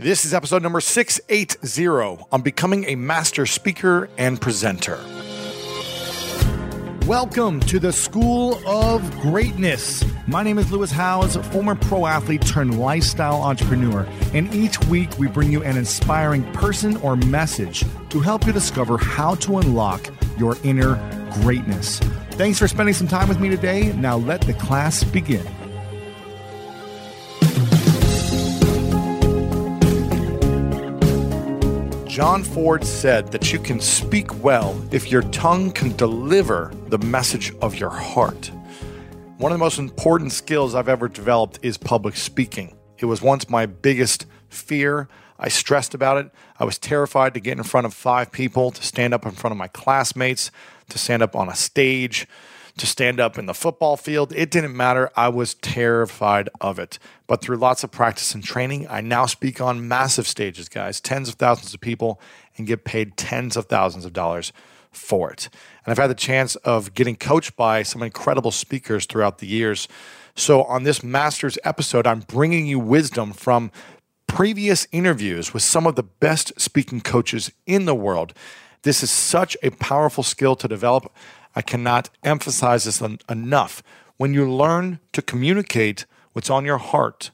This is episode number 680 on becoming a master speaker and presenter. Welcome to the School of Greatness. My name is Lewis Howes, former pro athlete turned lifestyle entrepreneur, and each week we bring you an inspiring person or message to help you discover how to unlock your inner greatness. Thanks for spending some time with me today. Now let the class begin. John Ford said that you can speak well if your tongue can deliver the message of your heart. One of the most important skills I've ever developed is public speaking. It was once my biggest fear. I stressed about it. I was terrified to get in front of five people, to stand up in front of my classmates, to stand up on a stage, to stand up in the football field. It didn't matter. I was terrified of it. But through lots of practice and training, I now speak on massive stages, guys, tens of thousands of people, and get paid tens of thousands of dollars for it. And I've had the chance of getting coached by some incredible speakers throughout the years. So on this Masters episode, I'm bringing you wisdom from previous interviews with some of the best speaking coaches in the world. This is such a powerful skill to develop. I cannot emphasize this enough. When you learn to communicate what's on your heart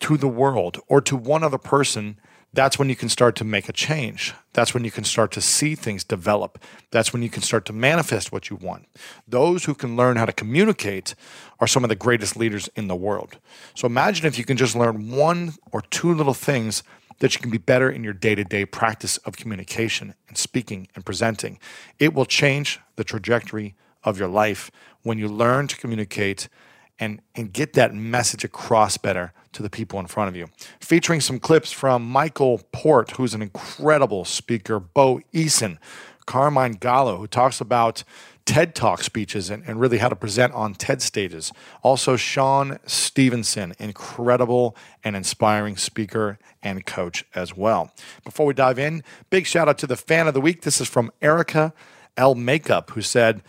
to the world or to one other person, that's when you can start to make a change. That's when you can start to see things develop. That's when you can start to manifest what you want. Those who can learn how to communicate are some of the greatest leaders in the world. So imagine if you can just learn one or two little things that you can be better in your day to day practice of communication and speaking and presenting. It will change the trajectory of your life when you learn to communicate and, and get that message across better to the people in front of you. Featuring some clips from Michael Port, who's an incredible speaker, Bo Eason, Carmine Gallo, who talks about TED Talk speeches and, and really how to present on TED stages. Also, Sean Stephenson, incredible and inspiring speaker and coach as well. Before we dive in, big shout out to the fan of the week. This is from Erica L. Makeup, who said,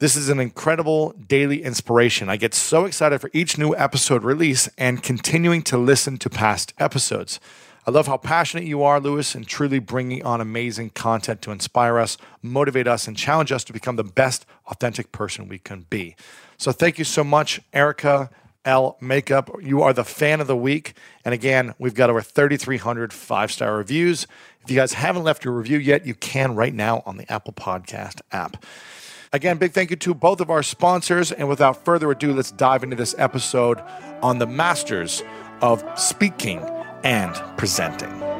this is an incredible daily inspiration. I get so excited for each new episode release and continuing to listen to past episodes. I love how passionate you are, Lewis, and truly bringing on amazing content to inspire us, motivate us, and challenge us to become the best authentic person we can be. So thank you so much, Erica L Makeup. You are the fan of the week. And again, we've got over 3,300 five star reviews. If you guys haven't left your review yet, you can right now on the Apple Podcast app. Again, big thank you to both of our sponsors. And without further ado, let's dive into this episode on the masters of speaking and presenting.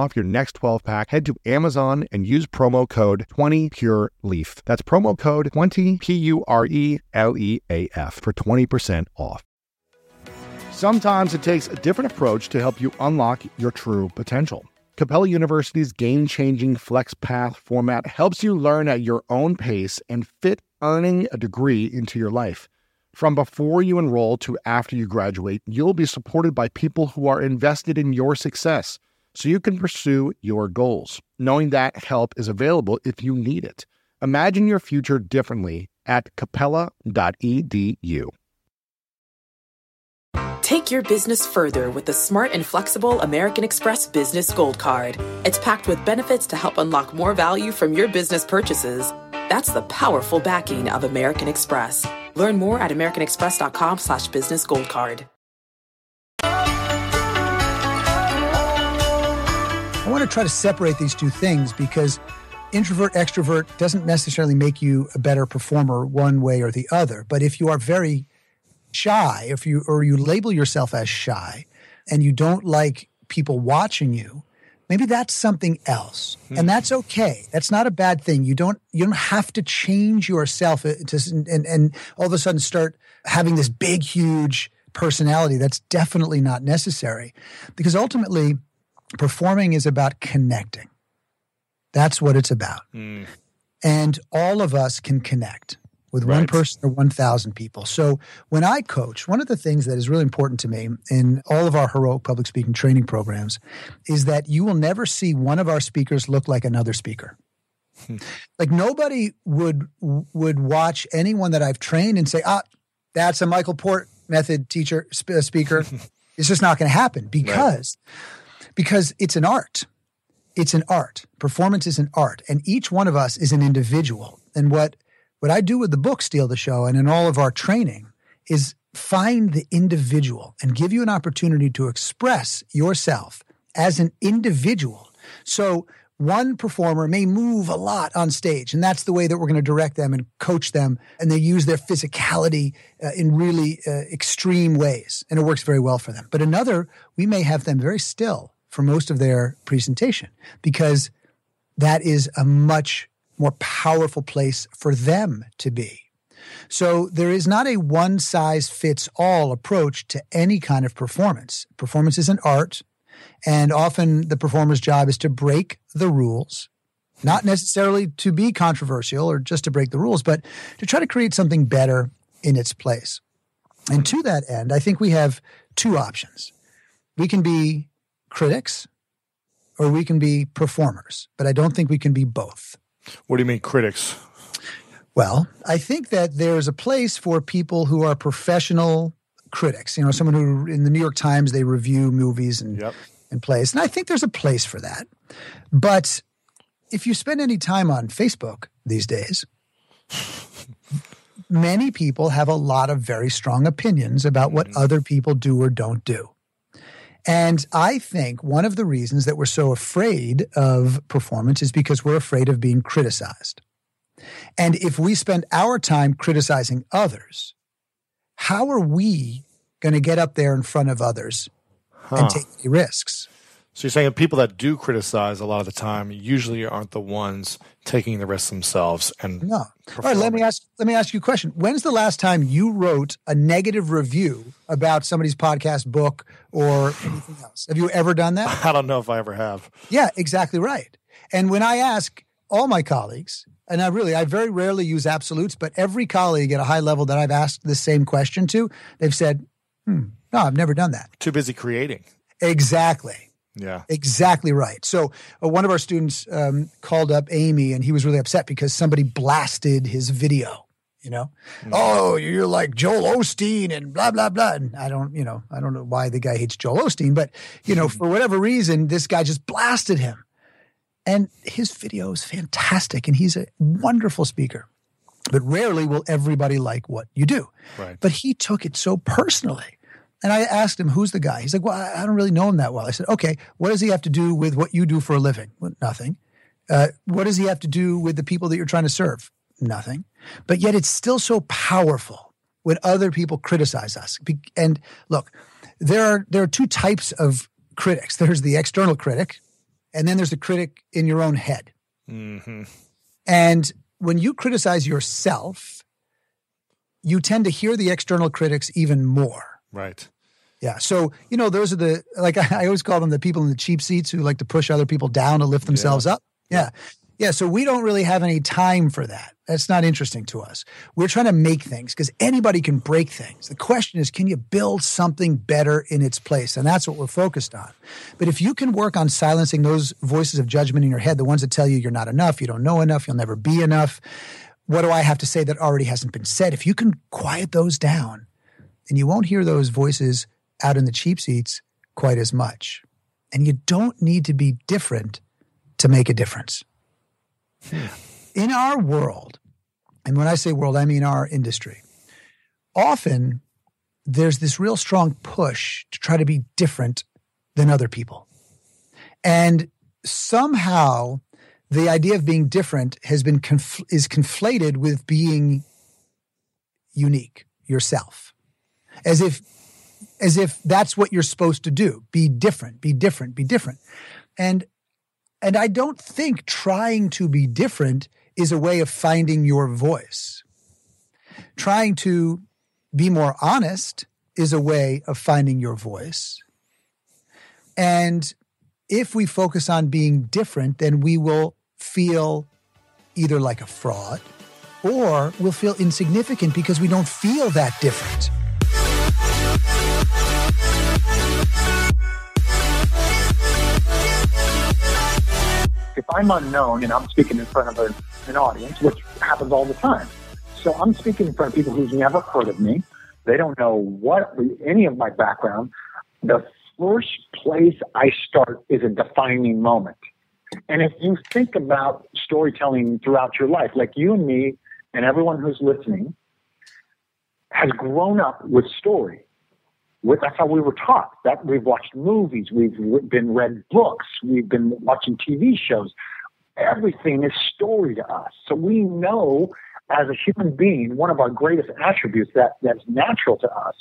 off your next 12 pack, head to Amazon and use promo code 20PureLeaf. That's promo code 20 P U R E L E A F for 20% off. Sometimes it takes a different approach to help you unlock your true potential. Capella University's game changing FlexPath format helps you learn at your own pace and fit earning a degree into your life. From before you enroll to after you graduate, you'll be supported by people who are invested in your success so you can pursue your goals, knowing that help is available if you need it. Imagine your future differently at capella.edu. Take your business further with the smart and flexible American Express Business Gold Card. It's packed with benefits to help unlock more value from your business purchases. That's the powerful backing of American Express. Learn more at americanexpress.com slash business gold card. I want to try to separate these two things because introvert extrovert doesn't necessarily make you a better performer one way or the other. But if you are very shy, if you or you label yourself as shy and you don't like people watching you, maybe that's something else. And that's okay. That's not a bad thing. You don't you don't have to change yourself uh, to, and, and all of a sudden start having this big huge personality. That's definitely not necessary because ultimately performing is about connecting that's what it's about and all of us can connect with one person or 1,000 people. So when I coach, one of the things that is really important to me in all of our heroic public speaking training programs is that you will never see one of our speakers look like another speaker. like nobody would would watch anyone that I've trained and say, "Ah, that's a Michael Port method teacher sp- speaker." it's just not going to happen because because it's an art it's an art. Performance is an art, and each one of us is an individual. And what what I do with the book Steal the Show and in all of our training is find the individual and give you an opportunity to express yourself as an individual. So one performer may move a lot on stage, and that's the way that we're going to direct them and coach them. And they use their physicality uh, in really uh, extreme ways, and it works very well for them. But another, we may have them very still for most of their presentation because that is a much more powerful place for them to be. So there is not a one size fits all approach to any kind of performance. Performance is an art, and often the performer's job is to break the rules, not necessarily to be controversial or just to break the rules, but to try to create something better in its place. And to that end, I think we have two options. We can be critics or we can be performers, but I don't think we can be both. What do you mean, critics? Well, I think that there's a place for people who are professional critics. You know, someone who in the New York Times they review movies and Yep. and plays, and I think there's a place for that. But if you spend any time on Facebook these days, many people have a lot of very strong opinions about what mm-hmm. other people do or don't do. And I think one of the reasons that we're so afraid of performance is because we're afraid of being criticized. And if we spend our time criticizing others, how are we going to get up there in front of others and take any risks? So you're saying that people that do criticize a lot of the time usually aren't the ones taking the risk themselves and No. All right, let me ask let me ask you a question. When's the last time you wrote a negative review about somebody's podcast book or anything else? Have you ever done that? I don't know if I ever have. Yeah, exactly right. And when I ask all my colleagues, and I really, I very rarely use absolutes, but every colleague at a high level that I've asked the same question to, they've said, hmm, no, I've never done that. Too busy creating. Exactly. Yeah. Exactly right. So uh, one of our students um, called up Amy, and he was really upset because somebody blasted his video. You know, oh, you're like Joel Osteen and blah blah blah. And I don't, you know, I don't know why the guy hates Joel Osteen, but you know, for whatever reason, this guy just blasted him. And his video is fantastic, and he's a wonderful speaker. But rarely will everybody like what you do. Right. But he took it so personally. And I asked him, who's the guy? He's like, well, I don't really know him that well. I said, okay, what does he have to do with what you do for a living? Well, nothing. Uh, what does he have to do with the people that you're trying to serve? Nothing. But yet it's still so powerful when other people criticize us. And look, there are there are two types of critics. There's the external critic, and then there's the critic in your own head. And when you criticize yourself, you tend to hear the external critics even more. Right. Yeah. So, you know, those are the, like I always call them the people in the cheap seats who like to push other people down to lift themselves up. Yeah. Yeah. So we don't really have any time for that. That's not interesting to us. We're trying to make things because anybody can break things. The question is, can you build something better in its place? And that's what we're focused on. But if you can work on silencing those voices of judgment in your head, the ones that tell you you're not enough, you don't know enough, you'll never be enough. What do I have to say that already hasn't been said? If you can quiet those down, and you won't hear those voices out in the cheap seats quite as much. And you don't need to be different to make a difference. Hmm. In our world, and when I say world, I mean our industry, often there's this real strong push to try to be different than other people. And somehow the idea of being different has been conf- is conflated with being unique yourself as if as if that's what you're supposed to do be different be different be different and And I don't think trying to be different is a way of finding your voice. Trying to be more honest is a way of finding your voice. And if we focus on being different, then we will feel either like a fraud or we'll feel insignificant because we don't feel that different. If I'm unknown and I'm speaking in front of a, an audience, which happens all the time, so I'm speaking in front of people who've never heard of me. They don't know what any of my background. The first place I start is a defining moment. And if you think about storytelling throughout your life, like you and me and everyone who's listening has grown up with story. With, that's how we were taught. That we've watched movies, we've been read books, we've been watching TV shows. Everything is story to us. So we know as a human being, one of our greatest attributes that, that's natural to us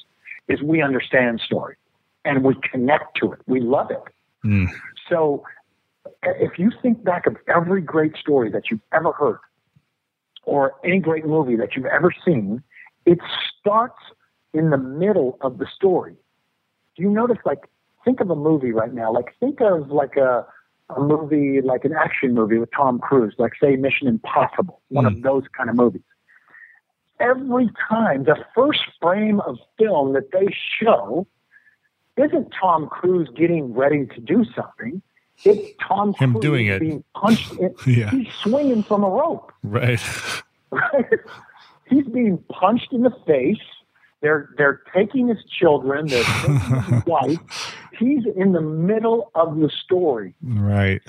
is we understand story and we connect to it. We love it. Mm. So if you think back of every great story that you've ever heard or any great movie that you've ever seen, it starts in the middle of the story. Do you notice, like, think of a movie right now, like, think of like a, a movie, like an action movie with Tom Cruise, like, say, Mission Impossible, one mm. of those kind of movies. Every time, the first frame of film that they show isn't Tom Cruise getting ready to do something. It's Tom Him Cruise doing it. being punched. In, yeah. He's swinging from a rope. Right. Right. He's being punched in the face. They're they're taking his children. They're taking his wife. He's in the middle of the story. Right.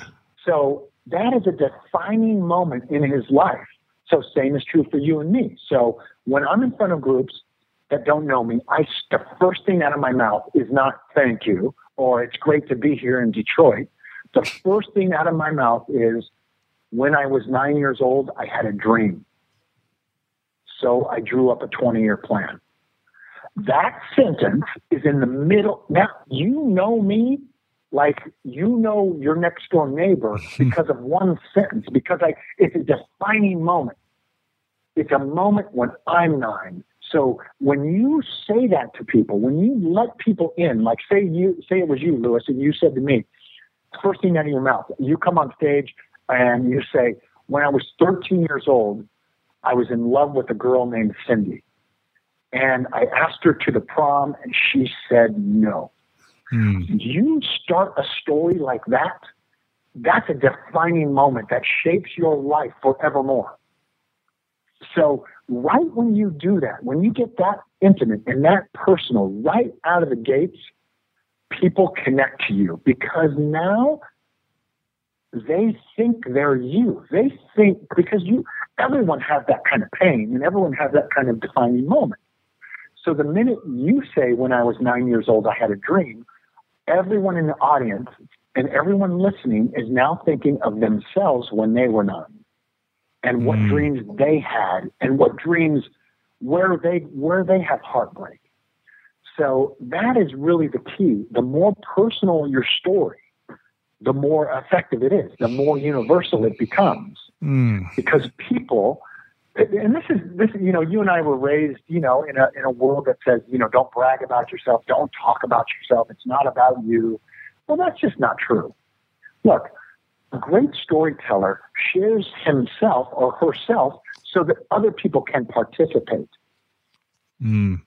So that is a defining moment in his life. So same is true for you and me. So when I'm in front of groups that don't know me, I the first thing out of my mouth is not thank you or it's great to be here in Detroit. The first thing out of my mouth is when I was nine years old, I had a dream. So I drew up a 20 year plan. That sentence is in the middle. Now, you know me like you know your next door neighbor because of one sentence, because I, it's a defining moment. It's a moment when I'm nine. So when you say that to people, when you let people in, like say you say it was you, Lewis, and you said to me, first thing out of your mouth, you come on stage and you say, when I was 13 years old, I was in love with a girl named Cindy. And I asked her to the prom and she said no. Mm. You start a story like that, that's a defining moment that shapes your life forevermore. So, right when you do that, when you get that intimate and that personal right out of the gates, people connect to you because now they think they're you. They think because you, everyone has that kind of pain and everyone has that kind of defining moment. So the minute you say, when I was nine years old, I had a dream, everyone in the audience and everyone listening is now thinking of themselves when they were nine and what mm. dreams they had and what dreams where they where they have heartbreak. So that is really the key. The more personal your story, the more effective it is, the more universal it becomes. Mm. Because people and this is this you know you and I were raised you know in a in a world that says you know don't brag about yourself don't talk about yourself. It's not about you. Well that's just not true. Look a great storyteller shares himself or herself so that other people can participate. Mm.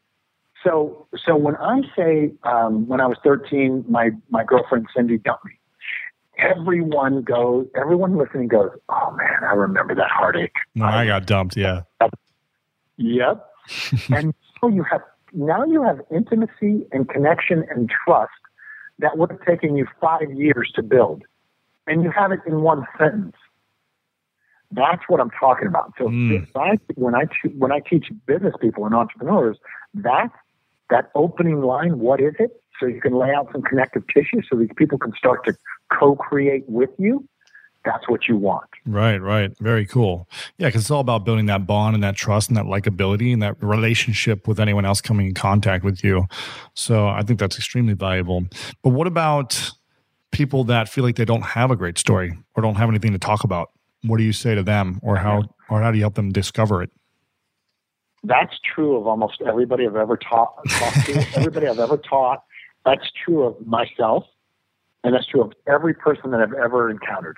so so when I say um, when I was 13 my my girlfriend Cindy dumped me. Everyone goes, everyone listening goes, oh man, I remember that heartache. I got dumped. Yeah. Yep. and so you have, now you have intimacy and connection and trust that would have taken you five years to build. And you have it in one sentence. That's what I'm talking about. So mm. I, when I when I teach business people and entrepreneurs, that that opening line, what is it? So you can lay out some connective tissue so these people can start to co-create with you that's what you want. Right, right. Very cool. Yeah, because it's all about building that bond and that trust and that likability and that relationship with anyone else coming in contact with you. So I think that's extremely valuable. But what about people that feel like they don't have a great story or don't have anything to talk about? What do you say to them, or how or how do you help them discover it? That's true of almost everybody I've ever taught. talked to, everybody I've ever taught. That's true of myself, and that's true of every person that I've ever encountered.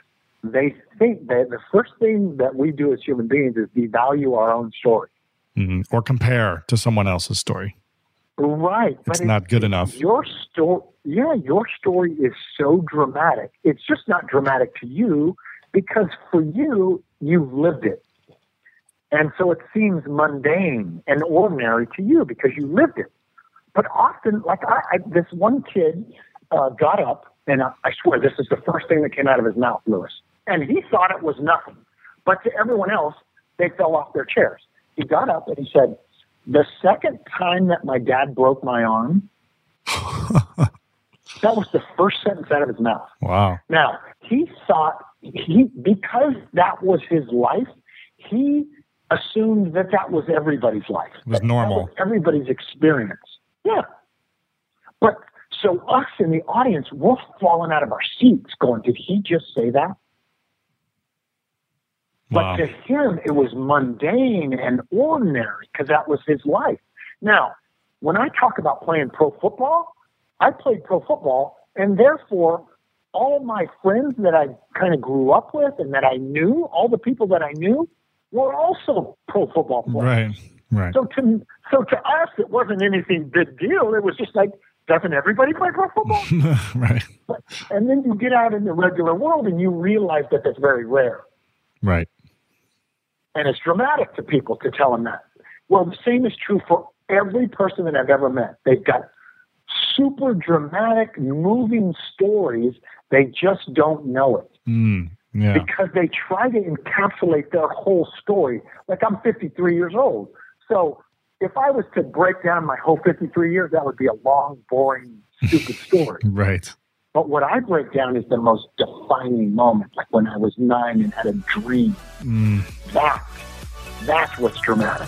They think that the first thing that we do as human beings is devalue our own story, mm-hmm. or compare to someone else's story. Right, it's not good enough. Your story, yeah, your story is so dramatic. It's just not dramatic to you because for you, you've lived it. And so it seems mundane and ordinary to you because you lived it. But often, like I, I this one kid uh, got up, and I, I swear this is the first thing that came out of his mouth, Lewis. And he thought it was nothing. But to everyone else, they fell off their chairs. He got up and he said, The second time that my dad broke my arm, that was the first sentence out of his mouth. Wow. Now, he thought, he because that was his life, he assumed that that was everybody's life. It was normal. Was everybody's experience. Yeah. But so us in the audience, we're falling out of our seats going, did he just say that? Wow. But to him, it was mundane and ordinary because that was his life. Now, when I talk about playing pro football, I played pro football, and therefore, all my friends that I kind of grew up with and that I knew, all the people that I knew, were also pro football players. Right. Right. So to so to us, it wasn't anything big deal. It was just like, doesn't everybody play pro football? right. But, and then you get out in the regular world and you realize that that's very rare. Right. And it's dramatic to people to tell them that. Well, the same is true for every person that I've ever met. They've got super dramatic, moving stories. They just don't know it. Mm. Yeah. Because they try to encapsulate their whole story. Like I'm 53 years old. So if I was to break down my whole 53 years, that would be a long, boring, stupid story. right. But what I break down is the most defining moment, like when I was nine and had a dream. Mm. That, that's what's dramatic.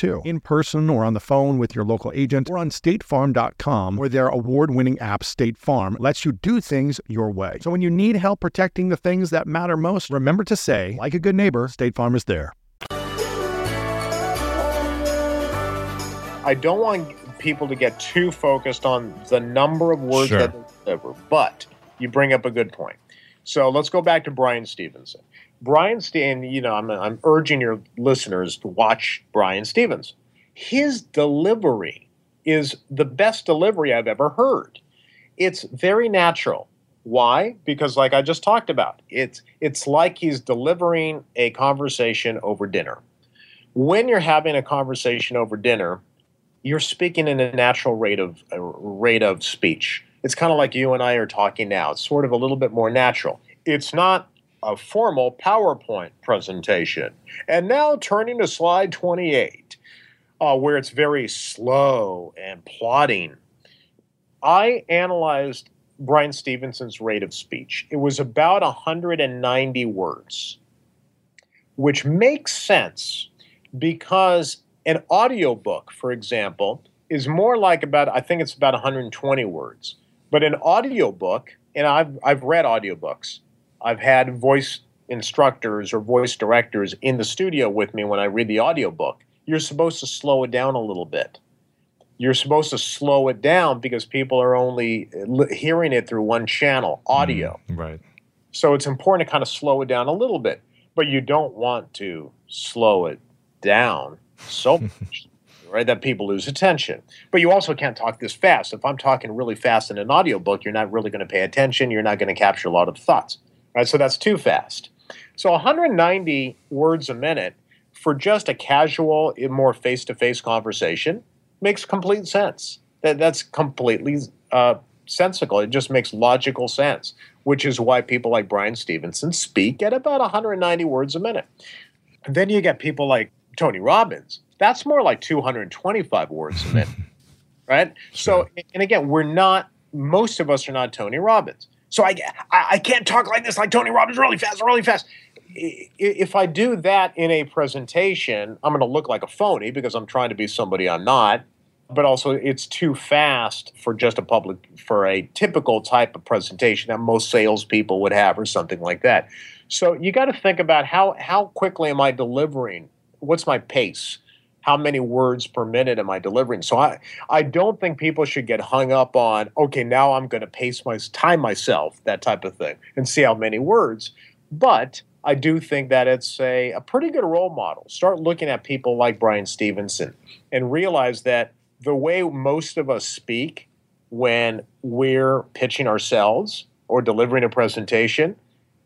too, in person or on the phone with your local agent or on statefarm.com, where their award winning app, State Farm, lets you do things your way. So when you need help protecting the things that matter most, remember to say, like a good neighbor, State Farm is there. I don't want people to get too focused on the number of words sure. that they deliver, but you bring up a good point. So let's go back to Bryan Stevenson. Bryan Stevenson, you know, I'm, I'm urging your listeners to watch Brian Stevens. His delivery is the best delivery I've ever heard. It's very natural. Why? Because like I just talked about, it's it's like he's delivering a conversation over dinner. When you're having a conversation over dinner, you're speaking in a natural rate of uh, rate of speech. It's kind of like you and I are talking now. It's sort of a little bit more natural. It's not a formal PowerPoint presentation. And now turning to slide 28, uh, where it's very slow and plotting. I analyzed Bryan Stevenson's rate of speech. It was about 190 words, which makes sense because an audiobook, for example, is more like about, I think it's about 120 words. But an audiobook, and I've, I've read audiobooks, I've had voice instructors or voice directors in the studio with me when I read the audiobook. You're supposed to slow it down a little bit. You're supposed to slow it down because people are only hearing it through one channel, audio. Mm, right. So it's important to kind of slow it down a little bit, but you don't want to slow it down so much, right, that people lose attention. But you also can't talk this fast. If I'm talking really fast in an audiobook, you're not really going to pay attention. You're not going to capture a lot of thoughts, right? So that's too fast. So 190 words a minute for just a casual, more face to face conversation makes complete sense. That, that's completely uh, sensical. It just makes logical sense, which is why people like Bryan Stevenson speak at about 190 words a minute. And then you get people like Tony Robbins. That's more like 225 words a minute, right? So, and again, we're not, most of us are not Tony Robbins. So I, I, can't talk like this, like Tony Robbins, really fast, really fast if I do that in a presentation, I'm going to look like a phony because I'm trying to be somebody I'm not. But also, it's too fast for just a public, for a typical type of presentation that most salespeople would have, or something like that. So you got to think about how how quickly am I delivering? What's my pace? How many words per minute am I delivering? So I I don't think people should get hung up on okay now I'm going to pace my time myself that type of thing and see how many words. But I do think that it's a, a pretty good role model. Start looking at people like Bryan Stevenson and realize that the way most of us speak when we're pitching ourselves or delivering a presentation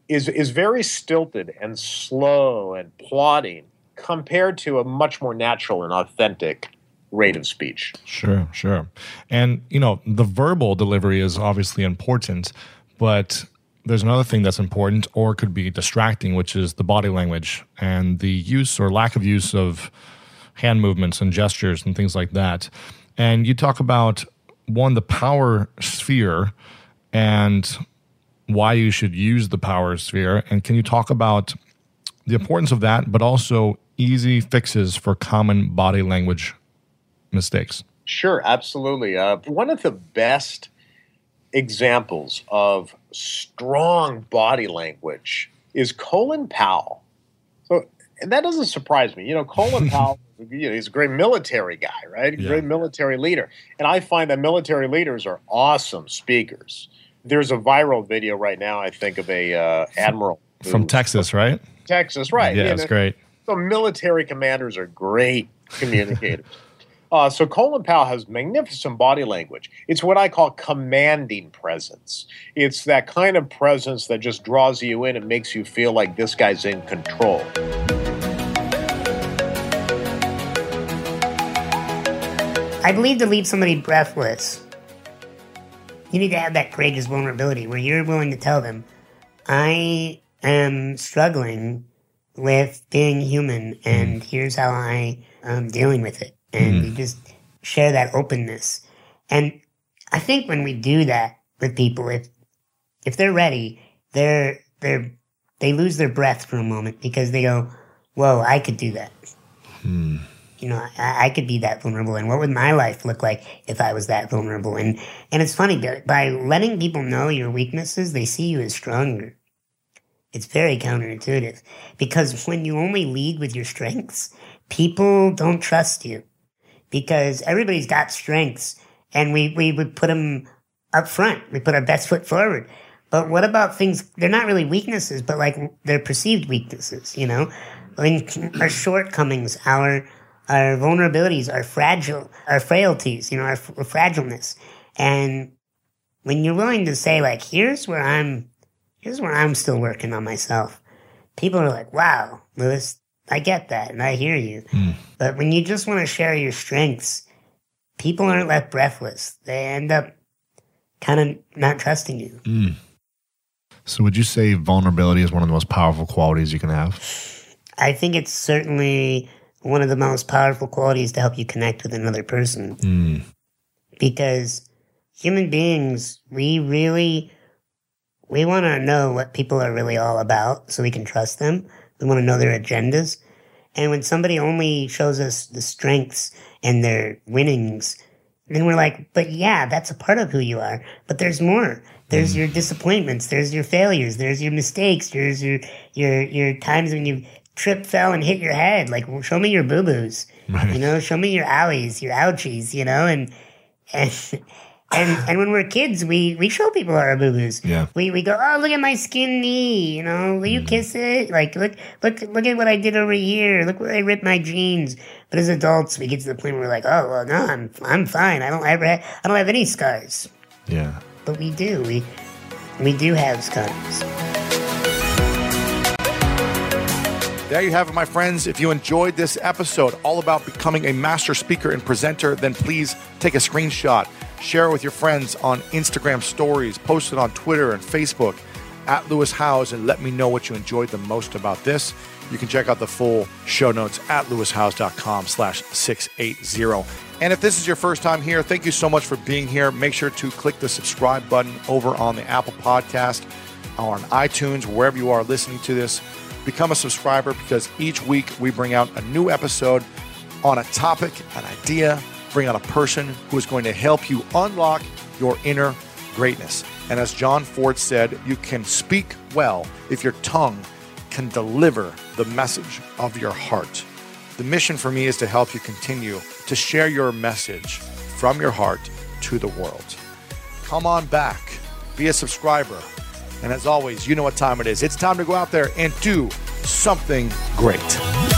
is, is very stilted and slow and plodding compared to a much more natural and authentic rate of speech. Sure, sure. And, you know, the verbal delivery is obviously important, but there's another thing that's important or could be distracting, which is the body language and the use or lack of use of hand movements and gestures and things like that. And you talk about one, the power sphere and why you should use the power sphere. And can you talk about the importance of that, but also easy fixes for common body language mistakes? Sure, absolutely. Uh, one of the best examples of strong body language is Colin Powell. So and that doesn't surprise me. You know, Colin Powell, you know, he's a great military guy, right? Yeah. Great military leader. And I find that military leaders are awesome speakers. There's a viral video right now, I think, of a uh, admiral from Texas, right? Texas, right? Yeah, you know, it's great. So military commanders are great communicators. Uh, so Colin Powell has magnificent body language. It's what I call commanding presence. It's that kind of presence that just draws you in and makes you feel like this guy's in control. I believe to leave somebody breathless, you need to have that courageous vulnerability where you're willing to tell them, I am struggling with being human, and here's how I am dealing with it and mm. we just share that openness. And I think when we do that with people, if if they're ready, they're they're they lose their breath for a moment because they go, "Whoa, I could do that." Mm. You know, I, I, could be that vulnerable, and what would my life look like if I was that vulnerable? And and it's funny by letting people know your weaknesses, they see you as stronger. It's very counterintuitive because when you only lead with your strengths, people don't trust you because everybody's got strengths and we, we would put them up front. We put our best foot forward. But what about things? They're not really weaknesses, but like they're perceived weaknesses. You know, like our shortcomings, our our vulnerabilities, our fragile, our frailties. You know, our, our fragileness. And when you're willing to say like, here's where I'm, here's where I'm still working on myself. People are like, wow, Lewis, I get that and I hear you. Mm. But when you just want to share your strengths, people aren't left breathless. They end up kind of not trusting you. Mm. So, would you say vulnerability is one of the most powerful qualities you can have? I think it's certainly one of the most powerful qualities to help you connect with another person. Mm. Because human beings, we really we want to know what people are really all about so we can trust them. We want to know their agendas. And when somebody only shows us the strengths and their winnings, then we're like, but yeah, that's a part of who you are. But there's more. There's mm. your disappointments. There's your failures. There's your mistakes. There's your your your times when you trip, fell, and hit your head. Like, show me your boo boos. Right. You know, show me your owies, your ouchies. You know, and and and and when we're kids, we we show people our boo boos. Yeah. We we go, oh look at my skin knee. You know, will you mm. kiss it? Like look look look at what I did over here. Look where I ripped my jeans. But as adults, we get to the point where we're like, oh well, no, I'm I'm fine. I don't ever have, I don't have any scars. Yeah. But we do. We we do have scars. There you have it, my friends. If you enjoyed this episode all about becoming a master speaker and presenter, then please take a screenshot Share it with your friends on Instagram stories, post it on Twitter and Facebook at Lewis Howes, and let me know what you enjoyed the most about this. You can check out the full show notes at lewishowes.com slash 680. And if this is your first time here, thank you so much for being here. Make sure to click the subscribe button over on the Apple Podcast or on iTunes, wherever you are listening to this. Become a subscriber because each week we bring out a new episode on a topic, an idea, bring on a person who is going to help you unlock your inner greatness. And as John Ford said, you can speak well if your tongue can deliver the message of your heart. The mission for me is to help you continue to share your message from your heart to the world. Come on back, be a subscriber. And as always, you know what time it is. It's time to go out there and do something great.